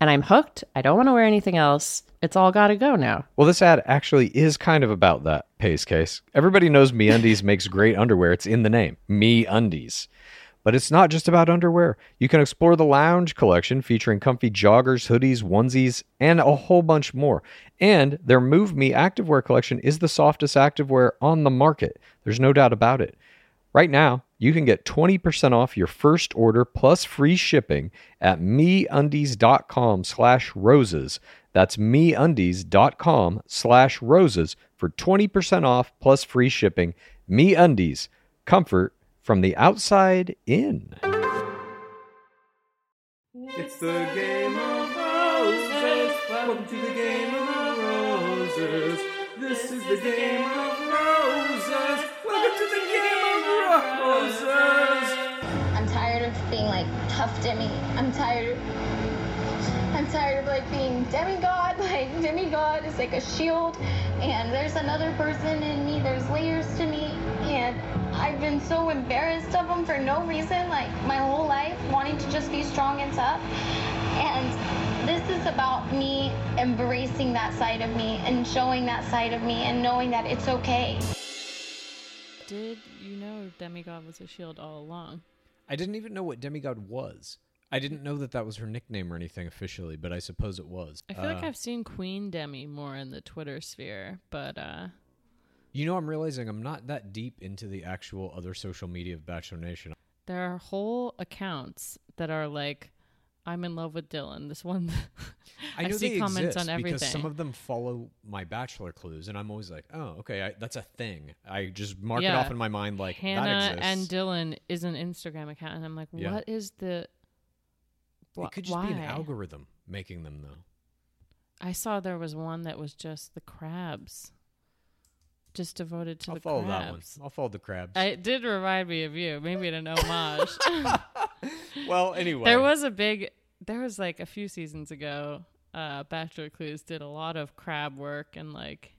And I'm hooked. I don't want to wear anything else. It's all got to go now. Well, this ad actually is kind of about that pace case. Everybody knows Me Undies makes great underwear. It's in the name, Me Undies. But it's not just about underwear. You can explore the lounge collection featuring comfy joggers, hoodies, onesies, and a whole bunch more. And their Move Me activewear collection is the softest activewear on the market. There's no doubt about it. Right now, you can get 20% off your first order plus free shipping at meundies.com slash roses. That's meundies.com slash roses for 20% off plus free shipping. MeUndies, comfort from the outside in. It's the game of roses. Welcome to the game of roses. This is the game of roses. Welcome to the game of roses. I'm tired of being like tough Demi. I'm tired. I'm tired of like being demigod. Like demigod is like a shield, and there's another person in me. There's layers to me, and I've been so embarrassed of them for no reason. Like my whole life, wanting to just be strong and tough, and this is about me embracing that side of me and showing that side of me and knowing that it's okay. Did you know Demigod was a shield all along? I didn't even know what demigod was. I didn't know that that was her nickname or anything officially, but I suppose it was. I feel like Uh, I've seen Queen Demi more in the Twitter sphere, but uh You know, I'm realizing I'm not that deep into the actual other social media of Bachelor Nation. There are whole accounts that are like, "I'm in love with Dylan." This one, I know see they comments exist on everything. because some of them follow my Bachelor clues, and I'm always like, oh, okay, I, that's a thing. I just mark it off in my mind like Hannah and. Dylan is an Instagram account, and I'm like, Yeah. what is the? wh- it could just why? be an algorithm making them though. I saw there was one that was just the crabs, just devoted to I'll the follow that one. crabs. I'll follow the crabs. I- It did remind me of you, maybe in an homage. Well, anyway, There was a big, there was like a few seasons ago, uh, Bachelor Clues did a lot of crab work and like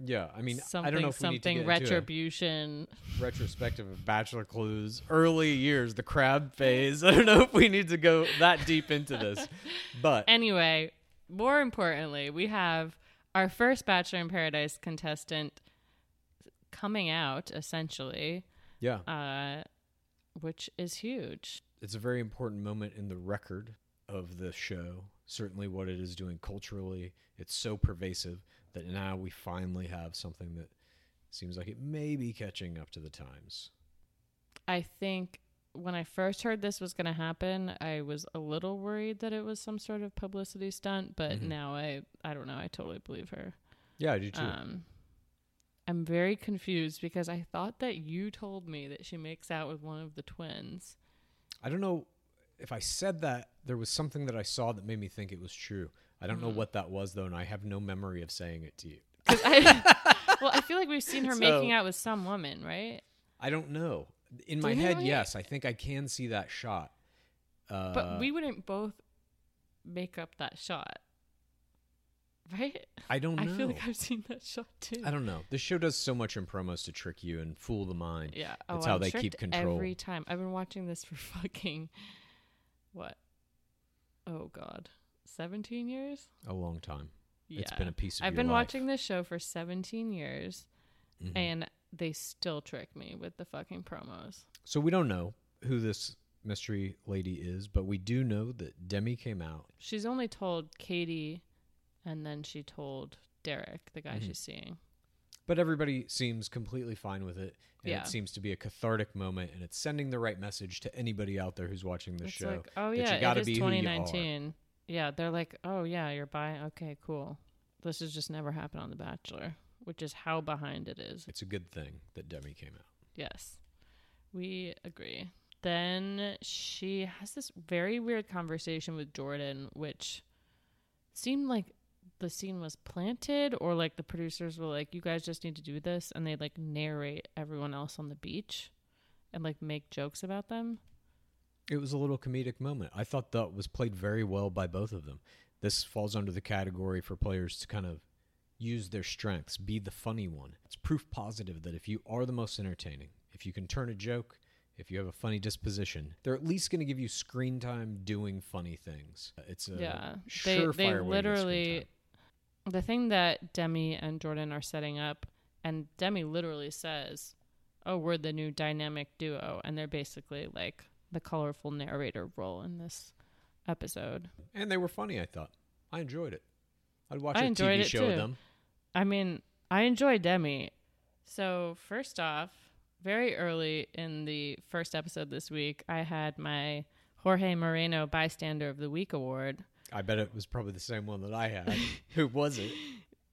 yeah. I mean, something, I don't know if we need to something get into a retribution. retrospective of Bachelor Clues early years, the crab phase. I don't know if we need to go that deep into this, but Anyway, more importantly, we have our first Bachelor in Paradise contestant coming out essentially, yeah, uh, which is huge. It's a very important moment in the record of the show. Certainly, what it is doing culturally, it's so pervasive that now we finally have something that seems like it may be catching up to the times. I think when I first heard this was going to happen, I was a little worried that it was some sort of publicity stunt, but Mm-hmm. now I I don't know, I totally believe her. Yeah, I do too. Um I'm very confused because I thought that you told me that she makes out with one of the twins. I don't know if I said that. There was something that I saw that made me think it was true. I don't Mm. know what that was though, and I have no memory of saying it to you. I, well, I feel like we've seen her So- making out with some woman, right? I don't know. In my head, yes, I think I can see that shot. Uh, But we wouldn't both make up that shot. Right? I don't know. I feel like I've seen that shot too. I don't know. This show does so much in promos to trick you and fool the mind. Yeah, That's oh, how I'm they keep control. every time. I've been watching this for fucking what? Oh God, seventeen years. A long time. Yeah, It's been a piece of I've been life. watching this show for seventeen years, Mhm. and they still trick me with the fucking promos. So we don't know who this mystery lady is, but we do know that Demi came out. She's only told Katie, and then she told Derek, the guy Mm-hmm. she's seeing. But everybody seems completely fine with it, and Yeah. it seems to be a cathartic moment, and it's sending the right message to anybody out there who's watching this It's show. like, oh yeah, you gotta it is be who 2019. Yeah, they're like, oh yeah, you're bi. Okay, cool. This has just never happened on The Bachelor, which is how behind it is. It's a good thing that Demi came out. Yes, we agree. Then she has this very weird conversation with Jordan, which seemed like the scene was planted, or like the producers were like, "You guys just need to do this," and they like narrate everyone else on the beach and like make jokes about them. It was a little comedic moment. I thought that was played very well by both of them. This falls under the category for players to kind of use their strengths, be the funny one. It's proof positive that if you are the most entertaining, if you can turn a joke, if you have a funny disposition, they're at least going to give you screen time doing funny things. It's a yeah they surefire they way to get screen literally. The thing that demi and jordan are setting up and demi literally says oh we're the new dynamic duo and they're basically like the colorful narrator role in this episode And they were funny, I thought. I enjoyed it. I'd watch I a TV show too. with them. i mean i enjoy demi so first off very early in the first episode this week i had my jorge moreno bystander of the week award I bet it was probably the same one that I had. Who was it?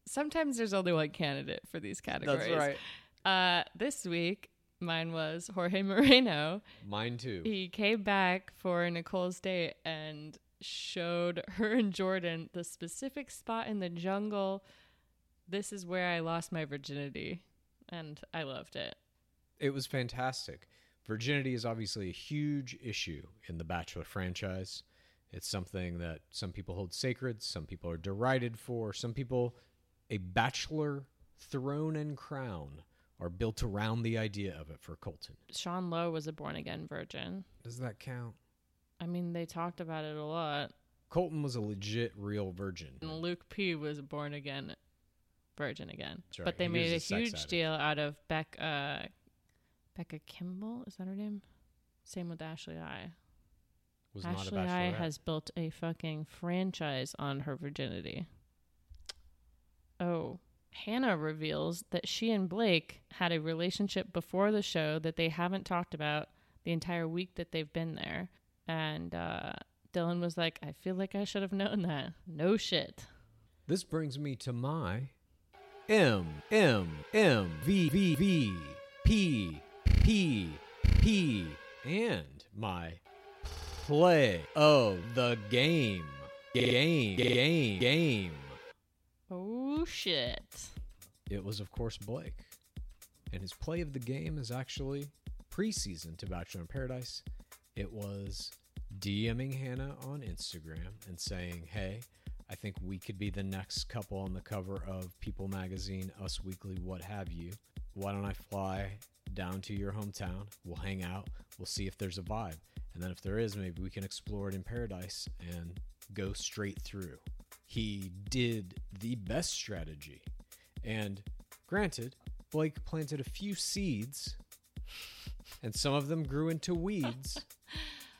sometimes there's only one candidate for these categories That's Uh, this week, mine was Jorge Moreno. Mine too. He came back for Nicole's date and showed her and Jordan the specific spot in the jungle. This is where I lost my virginity, and I loved it. It was fantastic. Virginity is obviously a huge issue in the Bachelor franchise. It's something that some people hold sacred, some people are derided for, some people, a Bachelor throne and crown, are built around the idea of it for Colton. Sean Lowe was a born again virgin. Does that count? I mean, they talked about it a lot. Colton was a legit, real virgin. And Luke P was a born again virgin again. That's right. But they He made a a huge addict. deal out of Beck uh Becca Kimball, is that her name? Same with Ashley I. Was not a Ashley I has built a fucking franchise on her virginity. Oh. Hannah reveals that she and Blake had a relationship before the show that they haven't talked about the entire week that they've been there. And uh, Dylan was like, I feel like I should have known that. No shit. This brings me to my M M M V V V P P P and my play of the game. Game game game. Oh shit. It was of course Blake. And his play of the game is actually preseason to Bachelor in Paradise. It was DMing Hannah on Instagram and saying, Hey, I think we could be the next couple on the cover of People Magazine, Us Weekly, what have you. Why don't I fly down to your hometown? We'll hang out. We'll see if there's a vibe. And then if there is, maybe we can explore it in paradise and go straight through. He did the best strategy. And granted, Blake planted a few seeds, and some of them grew into weeds.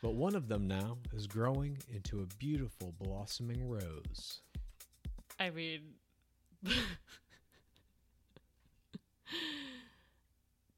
But one of them now is growing into a beautiful blossoming rose. I mean,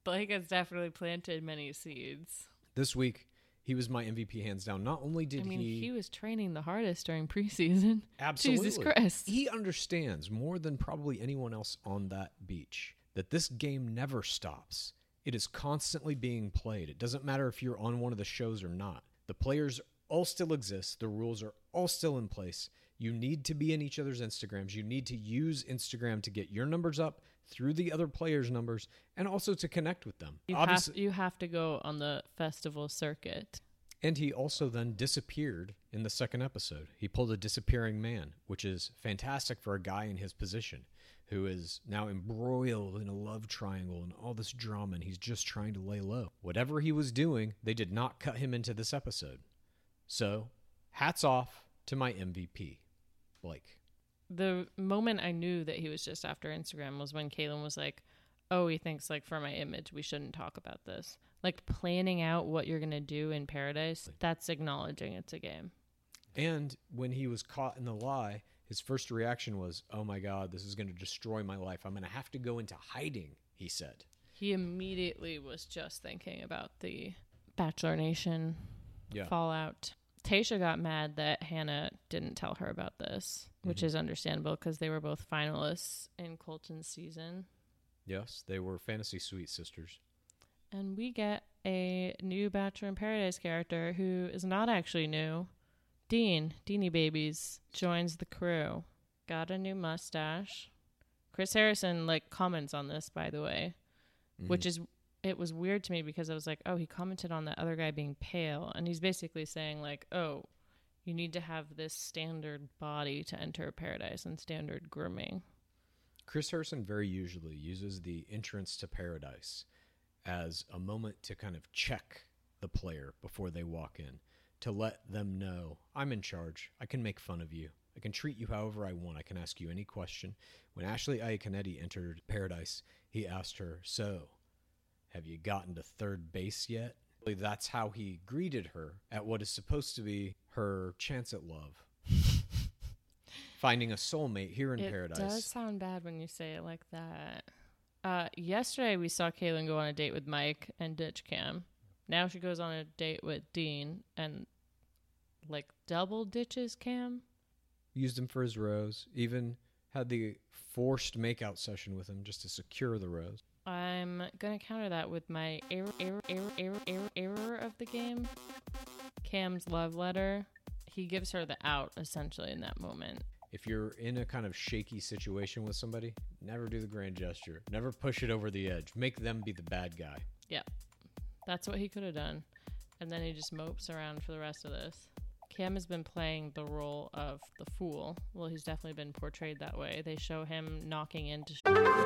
Blake has definitely planted many seeds. This week, he was my MVP hands down. Not only did I mean, he, he, was training the hardest during preseason. absolutely Jesus Christ. he understands more than probably anyone else on that beach that this game never stops. It is constantly being played. It doesn't matter if you're on one of the shows or not. The players all still exist. The rules are all still in place. You need to be in each other's Instagrams. You need to use Instagram to get your numbers up through the other players' numbers and also to connect with them. You Obviously, have, you have to go on the festival circuit. And he also then disappeared in the second episode. He pulled a disappearing man, which is fantastic for a guy in his position who is now embroiled in a love triangle and all this drama, and he's just trying to lay low. Whatever he was doing, they did not cut him into this episode. So, hats off to my MVP, Blake. The moment I knew that he was just after Instagram was when Caelynn was like, "Oh, he thinks like for my image, we shouldn't talk about this." Like planning out what you're gonna do in paradise. That's acknowledging it's a game. And when he was caught in the lie, his first reaction was, Oh my God, this is going to destroy my life. I'm going to have to go into hiding, he said. He immediately was just thinking about the Bachelor Nation Yeah. fallout. Tayshia got mad that Hannah didn't tell her about this, which mm-hmm. is understandable because they were both finalists in Colton's season. Yes, they were fantasy suite sisters. And we get a new Bachelor in Paradise character who is not actually new. Dean, Deanie Babies, joins the crew. Got a new mustache. Chris Harrison like comments on this, by the way, which mm-hmm. is it was weird to me because I was like, oh, he commented on the other guy being pale, and he's basically saying like, oh, you need to have this standard body to enter paradise and standard grooming. Chris Harrison very usually uses the entrance to paradise as a moment to kind of check the player before they walk in, to let them know I'm in charge. I can make fun of you. I can treat you however I want. I can ask you any question. When Ashley Iaconetti entered paradise, he asked her, So, have you gotten to third base yet? That's how he greeted her at what is supposed to be her chance at love. Finding a soulmate here in it paradise. It does sound bad when you say it like that. Uh, yesterday we saw Caelynn go on a date with Mike and ditch Cam. Now she goes on a date with Dean and like double ditches Cam. used him for his rose, even had the forced makeout session with him just to secure the rose. I'm gonna counter that with my error, error, error, error, error, error of the game. Cam's love letter. He gives her the out essentially in that moment. If you're in a kind of shaky situation with somebody, never do the grand gesture. Never push it over the edge. Make them be the bad guy. Yeah, that's what he could have done. And then he just mopes around for the rest of this. Cam has been playing the role of the fool. Well, he's definitely been portrayed that way. They show him knocking into.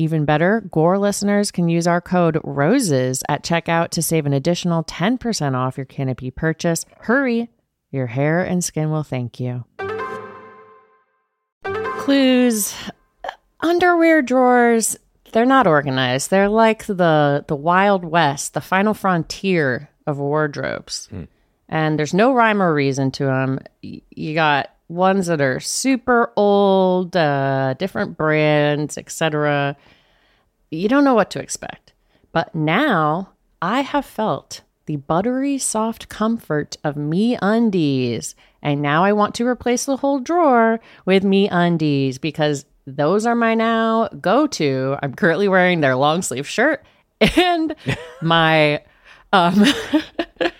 Even better, Gore listeners can use our code ROSES at checkout to save an additional 10% off your Canopy purchase. Hurry, your hair and skin will thank you. Clues underwear drawers, they're not organized. They're like the the Wild West, the final frontier of wardrobes. Hmm. And there's no rhyme or reason to them. You got ones that are super old, uh, different brands, etc. You don't know what to expect. But now I have felt the buttery soft comfort of me undies. And now I want to replace the whole drawer with me undies because those are my now go to. I'm currently wearing their long sleeve shirt and my um,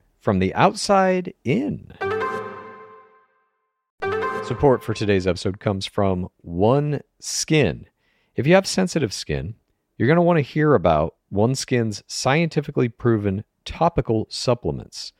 from the outside in. Support for today's episode comes from One Skin. If you have sensitive skin, you're going to want to hear about One Skin's scientifically proven topical supplements.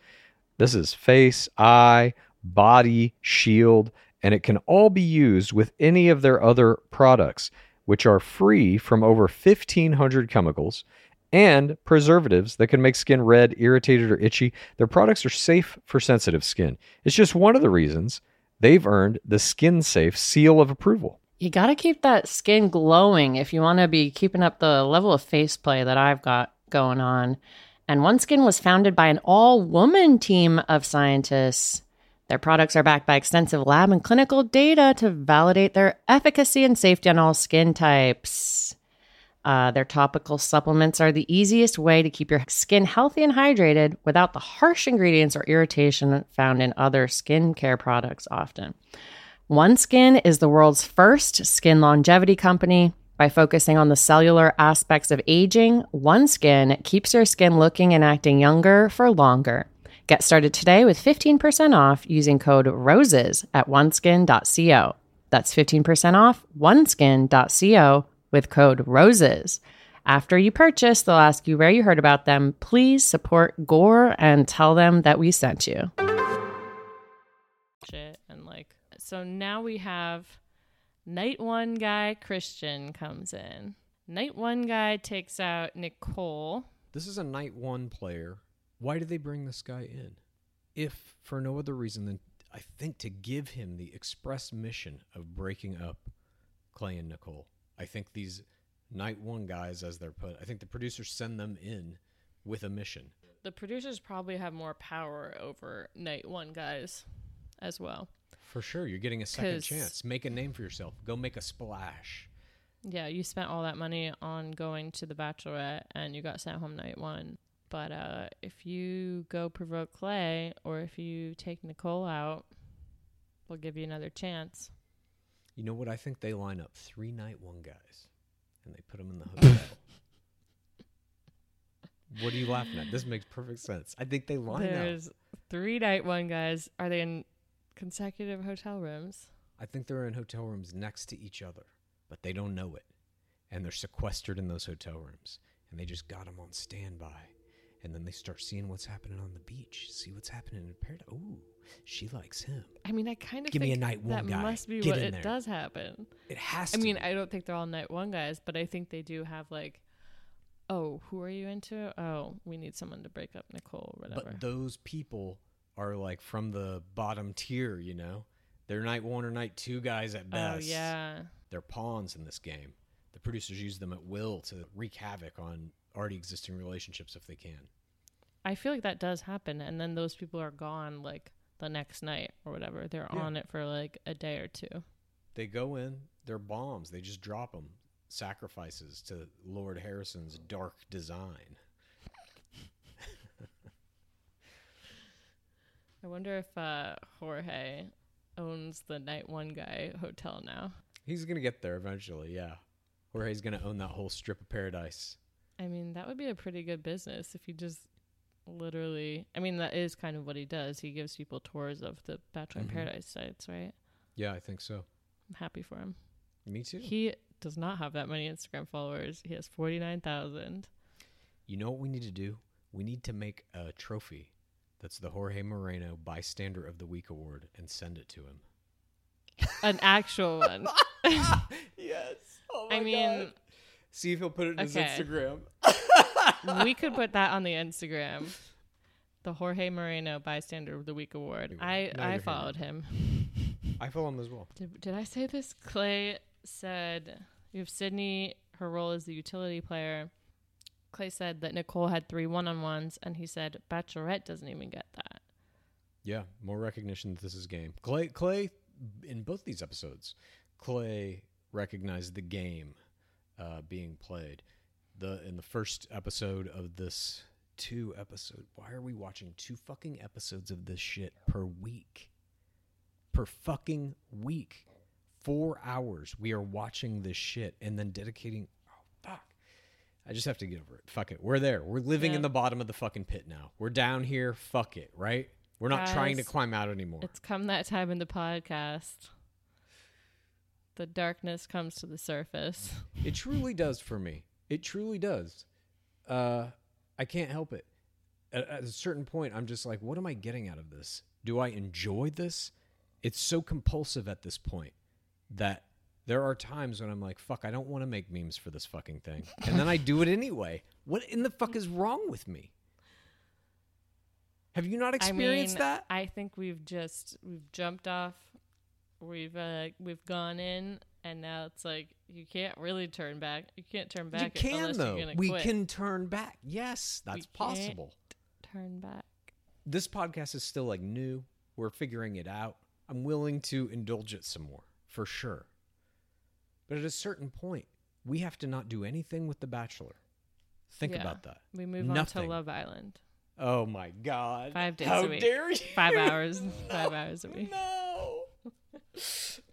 This is face, eye, body, shield, and it can all be used with any of their other products, which are free from over 1,500 chemicals and preservatives that can make skin red, irritated, or itchy. Their products are safe for sensitive skin. It's just one of the reasons they've earned the Skin Safe seal of approval. You got to keep that skin glowing if you want to be keeping up the level of face play that I've got going on. And OneSkin was founded by an all woman team of scientists. Their products are backed by extensive lab and clinical data to validate their efficacy and safety on all skin types. Uh, their topical supplements are the easiest way to keep your skin healthy and hydrated without the harsh ingredients or irritation found in other skincare products often. OneSkin is the world's first skin longevity company. By focusing on the cellular aspects of aging, OneSkin keeps your skin looking and acting younger for longer. Get started today with 15% off using code ROSES at oneskin.co. That's 15% off oneskin.co with code ROSES. After you purchase, they'll ask you where you heard about them. Please support Gore and tell them that we sent you. shit and like so now we have night one guy christian comes in night one guy takes out nicole This is a night one player. Why did they bring this guy in? If for no other reason than I think to give him the express mission of breaking up Clay and Nicole. I think these night one guys, as they're put, I think the producers send them in with a mission. the producers probably have more power over night one guys as well For sure, you're getting a second chance. Make a name for yourself. Go make a splash. yeah you spent all that money on going to the bachelorette and you got sent home night one but uh if you go provoke clay or if you take nicole out we'll give you another chance You know what? I think they line up three night one guys, and they put them in the hotel. what are you laughing at? This makes perfect sense. I think they line up. there's three night one guys are they in consecutive hotel rooms I think they're in hotel rooms next to each other, but they don't know it. And they're sequestered in those hotel rooms. And they just got them on standby. And then they start seeing what's happening on the beach, see what's happening in paradise. Ooh, she likes him. I mean, I kind of Give me a night one that guy. must be Get what it there. does happen. It has I to. mean, be. I don't think they're all night one guys, but I think they do have like, oh, who are you into? Oh, we need someone to break up Nicole, whatever. But those people are like from the bottom tier, you know? They're night one or night two guys at oh, best. oh best. yeah, They're pawns in this game. The producers use them at will to wreak havoc on already existing relationships if they can. I feel like that does happen, and then those people are gone like the next night or whatever. They're Yeah. on it for like a day or two. They go in, they're bombs. They just drop them. Sacrifices to Lord Harrison's dark design. I wonder if uh, Jorge owns the night one guy hotel now. He's going to get there eventually, yeah. Or he's going to own that whole strip of paradise. I mean, that would be a pretty good business if you just literally. I mean, that is kind of what he does. He gives people tours of the Bachelor in Mhm. Paradise sites, right? Yeah, I think so. I'm happy for him. Me too. He does not have that many Instagram followers. He has 49,000. You know what we need to do? We need to make a trophy that's the Jorge Moreno Bystander of the Week award and send it to him. An actual one. yes. Oh I mean, See if he'll put it in his Okay. Instagram. we could put that on the Instagram. The Jorge Moreno Bystander of the Week award. I, Now I you're followed him. I follow him as well. Did, did I say this? Clay said you have Sydney. Her role is the utility player. Clay said that Nicole had three one-on-ones, and he said Bachelorette doesn't even get that. Yeah, more recognition that this is game. Clay, Clay, in both these episodes, Clay recognized the game uh, being played. The in the first episode of this two episode. Why are we watching two fucking episodes of this shit per week? Per fucking week, four hours. We are watching this shit and then dedicating. Oh fuck. I just have to get over it. Fuck it. We're there. We're living Yeah. in the bottom of the fucking pit now. We're down here. Fuck it. Right. We're not trying to climb out anymore. It's come that time in the podcast. The darkness comes to the surface. It truly does for me. It truly does. Uh, I can't help it. At, at a certain point, I'm just like, what am I getting out of this? Do I enjoy this? It's so compulsive at this point that there are times when I'm like, fuck, I don't want to make memes for this fucking thing. And then I do it anyway. What in the fuck is wrong with me? Have you not experienced I mean, that? I think we've just we've jumped off. We've uh, we've gone in, and now it's like you can't really turn back. You can't turn back. you can though. We quit. can turn back. Yes, that's We possible. turn back. this podcast is still like new. We're figuring it out. I'm willing to indulge it some more, for sure. But at a certain point, we have to not do anything with The Bachelor. Think Yeah. about that. We move Nothing. on to Love Island. Oh my God. Five days How a week. dare you? Five hours. Five hours a week. No.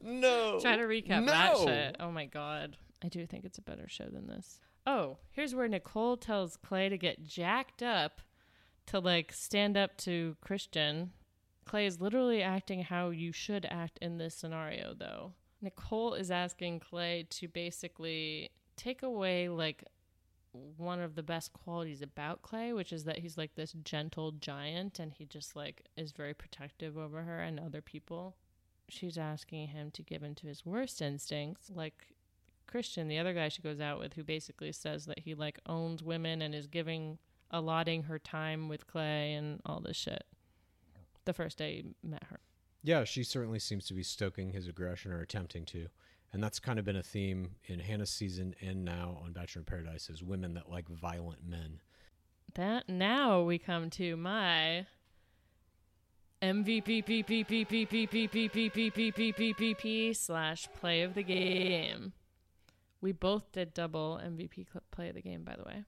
No. Try to recap no. that shit. Oh my god. I do think it's a better show than this. Oh, here's where Nicole tells Clay to get jacked up to like stand up to Christian. Clay is literally acting how you should act in this scenario though. Nicole is asking Clay to basically take away like one of the best qualities about Clay, which is that he's like this gentle giant and he just like is very protective over her and other people she's asking him to give into his worst instincts like christian the other guy she goes out with who basically says that he like owns women and is giving allotting her time with clay and all this shit the first day he met her Yeah, she certainly seems to be stoking his aggression or attempting to. And that's kind of been a theme in Hannah's season and now on Bachelor in Paradise is women that like violent men. that now we come to my MVP slash play of the game. We both did double MVP play of the game, by the way.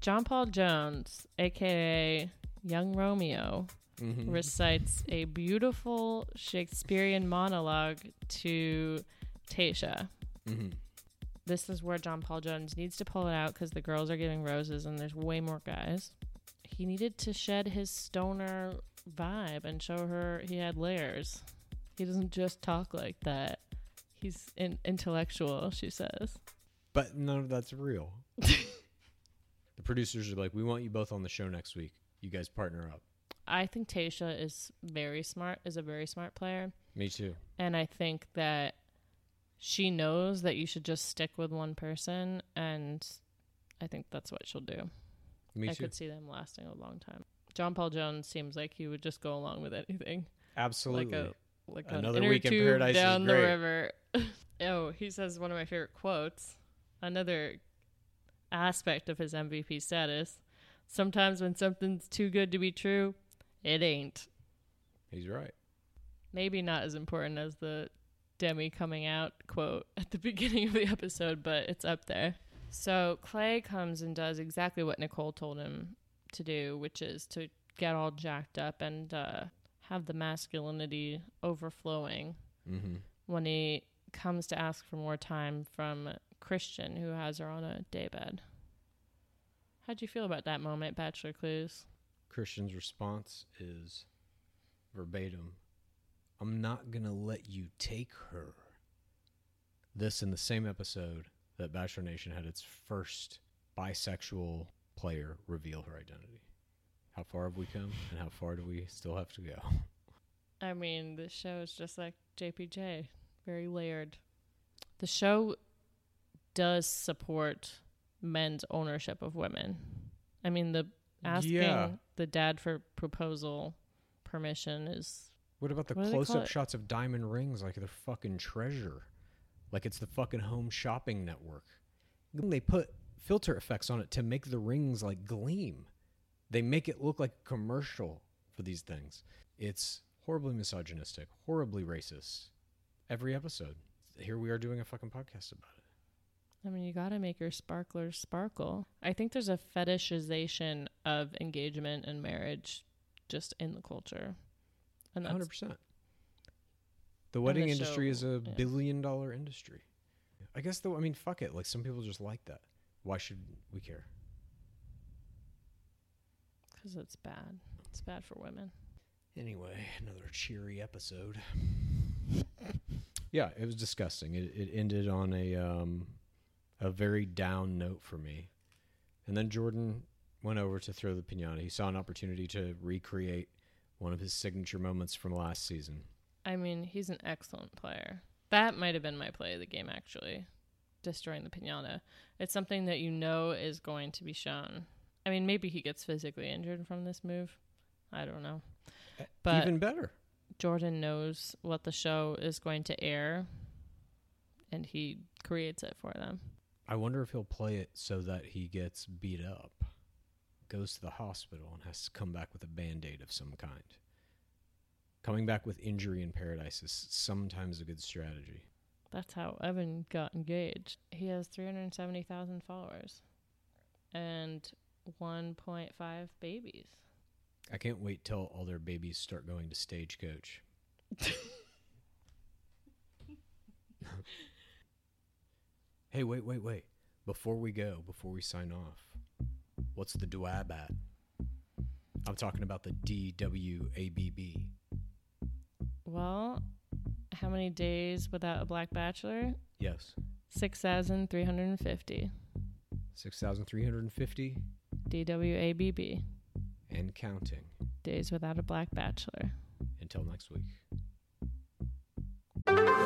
John Paul Jones, aka Young Romeo, recites a beautiful Shakespearean monologue to. This is where John Paul Jones needs to pull it out because the girls are giving roses and there's way more guys. He needed to shed his stoner vibe and show her he had layers. He doesn't just talk like that. He's in- intellectual, she says. But none of that's real. the producers are like, we want you both on the show next week. You guys partner up. I think Tayshia is very smart, is a very smart player. Me too. And I think that she knows that you should just stick with one person. And I think that's what she'll do. Me I too. could see them lasting a long time. John Paul Jones seems like he would just go along with anything. Absolutely. Like a like Another an Week in Paradise is down the great. river. oh, he says one of my favorite quotes. Another aspect of his MVP status. Sometimes when something's too good to be true, it ain't. He's right. Maybe not as important as the Demi coming out quote at the beginning of the episode, but it's up there. So Clay comes and does exactly what Nicole told him to do, which is to get all jacked up and uh, have the masculinity overflowing Mm-hmm. when he comes to ask for more time from Christian, who has her on a daybed. How'd you feel about that moment, Bachelor Clues? Christian's response is verbatim I'm not going to let you take her. This in the same episode that Bachelor Nation had its first bisexual player reveal her identity. How far have we come, and how far do we still have to go? I mean, the show is just like JPJ, very layered. The show does support men's ownership of women. I mean, the asking Yeah. the dad for proposal permission is What about the What close up shots of diamond rings like they're fucking treasure? Like it's the fucking home shopping network. They put filter effects on it to make the rings like gleam. They make it look like a commercial for these things. It's horribly misogynistic, horribly racist. Every episode. Here we are doing a fucking podcast about it. I mean, you got to make your sparklers sparkle. I think there's a fetishization of engagement and marriage just in the culture. And that's 100%. The wedding the industry is a yeah. billion dollar industry. I guess though I mean fuck it. Like some people just like that. Why should we care? because it's bad. It's bad for women. Anyway, another cheery episode. yeah, it was disgusting. It it ended on a um a very down note for me. And then Jordan went over to throw the pinata. He saw an opportunity to recreate one of his signature moments from last season. I mean, he's an excellent player. That might have been my play of the game, actually. Destroying the pinata. It's something that you know is going to be shown. I mean, maybe he gets physically injured from this move. I don't know. But Even better. Jordan knows what the show is going to air, and he creates it for them. I wonder if he'll play it so that he gets beat up, goes to the hospital, and has to come back with a band aid of some kind. Coming back with injury in paradise is sometimes a good strategy. That's how Evan got engaged. He has 370,000 followers and 1.5 babies. I can't wait till all their babies start going to Stagecoach. hey, wait, wait, wait. Before we go, before we sign off, what's the DWAB at? I'm talking about the DWABB. Well, how many days without a black bachelor? Yes. 6,350. 6,350 DWABB. and counting. Days without a black bachelor. Until next week.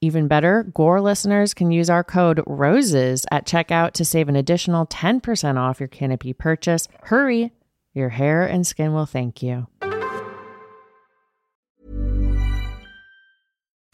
Even better, Gore listeners can use our code ROSES at checkout to save an additional 10% off your Canopy purchase. Hurry! Your hair and skin will thank you.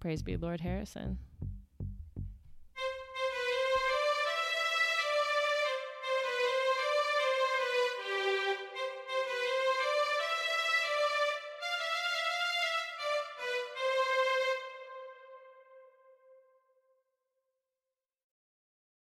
Praise be Lord Harrison.